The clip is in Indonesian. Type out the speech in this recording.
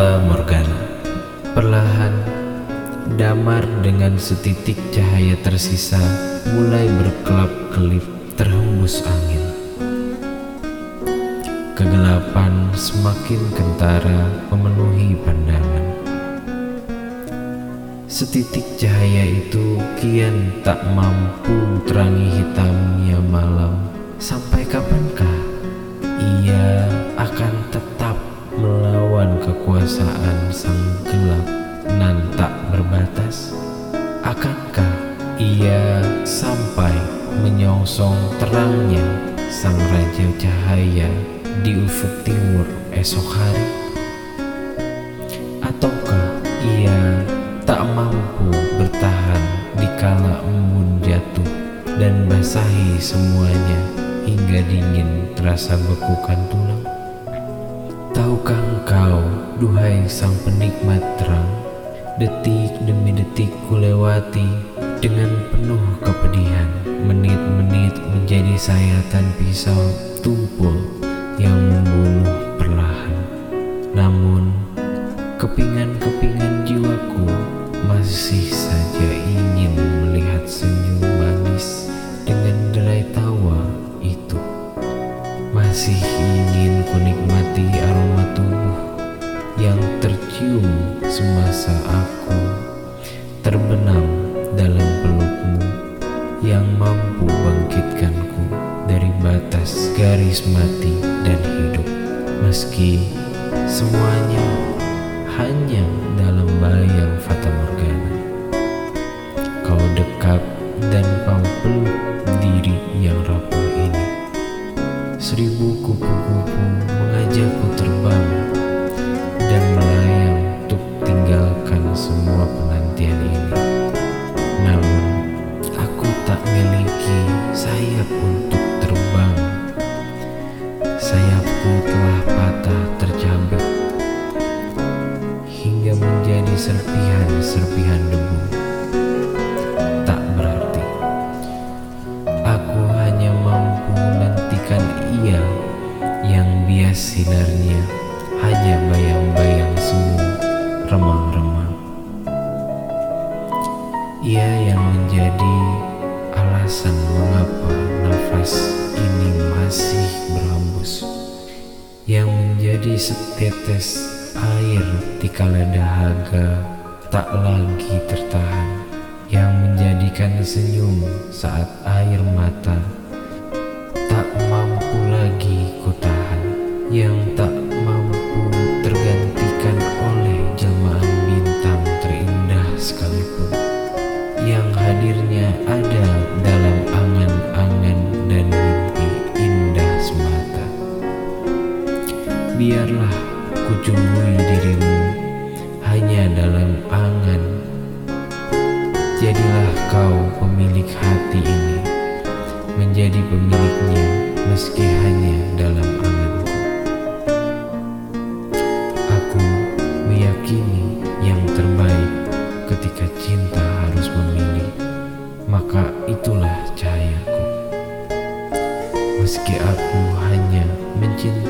Fata Morgana Perlahan, damar dengan setitik cahaya tersisa mulai berkelap-kelip terhembus angin. Kegelapan semakin kentara memenuhi pandangan. Setitik cahaya itu kian tak mampu terangi hitamnya malam. Sampai kapankah ia akan tetap kekuasaan sang gelap nan tak berbatas? Akankah ia sampai menyongsong terangnya sang raja cahaya di ufuk timur esok hari? Ataukah ia tak mampu bertahan di kala embun jatuh dan basahi semuanya hingga dingin terasa bekukan tulang? Duhai sang penikmat terang, detik demi detik kulewati dengan penuh kepedihan, menit-menit menjadi sayatan pisau tumpul yang membunuh perlahan. Namun, kepingan-kepingan jiwaku masih saja ingin melihat senyum manis dengan derai tawa itu. Masih ingin tubuh yang tercium semasa aku terbenam dalam pelukmu yang mampu bangkitkanku dari batas garis mati dan hidup. Meski semuanya hanya dalam bayang Fata Morgana kau dekat dan kau peluk diri yang rapuh ini. Seribu kupu-kupu mengajakku untuk terbang. Sayapku telah patah tercabik hingga menjadi serpihan-serpihan debu. Tak berarti aku hanya mampu menantikan ia yang bias sinarnya hanya bayang-bayang semu remang-remang. Ia yang menjadi ini masih berhembus, yang menjadi setetes air dikala dahaga tak lagi tertahan, yang menjadikan senyum saat air mata tak mampu lagi kutahan, yang tak mampu tergantikan oleh jelmaan bintang terindah sekalipun, yang hadirnya ada dalam dan mimpi indah semata. Biarlah kucumui dirimu hanya dalam angan. Jadilah kau pemilik hati ini, menjadi pemiliknya meski hanya dalam anganku. Meski aku hanya mencintai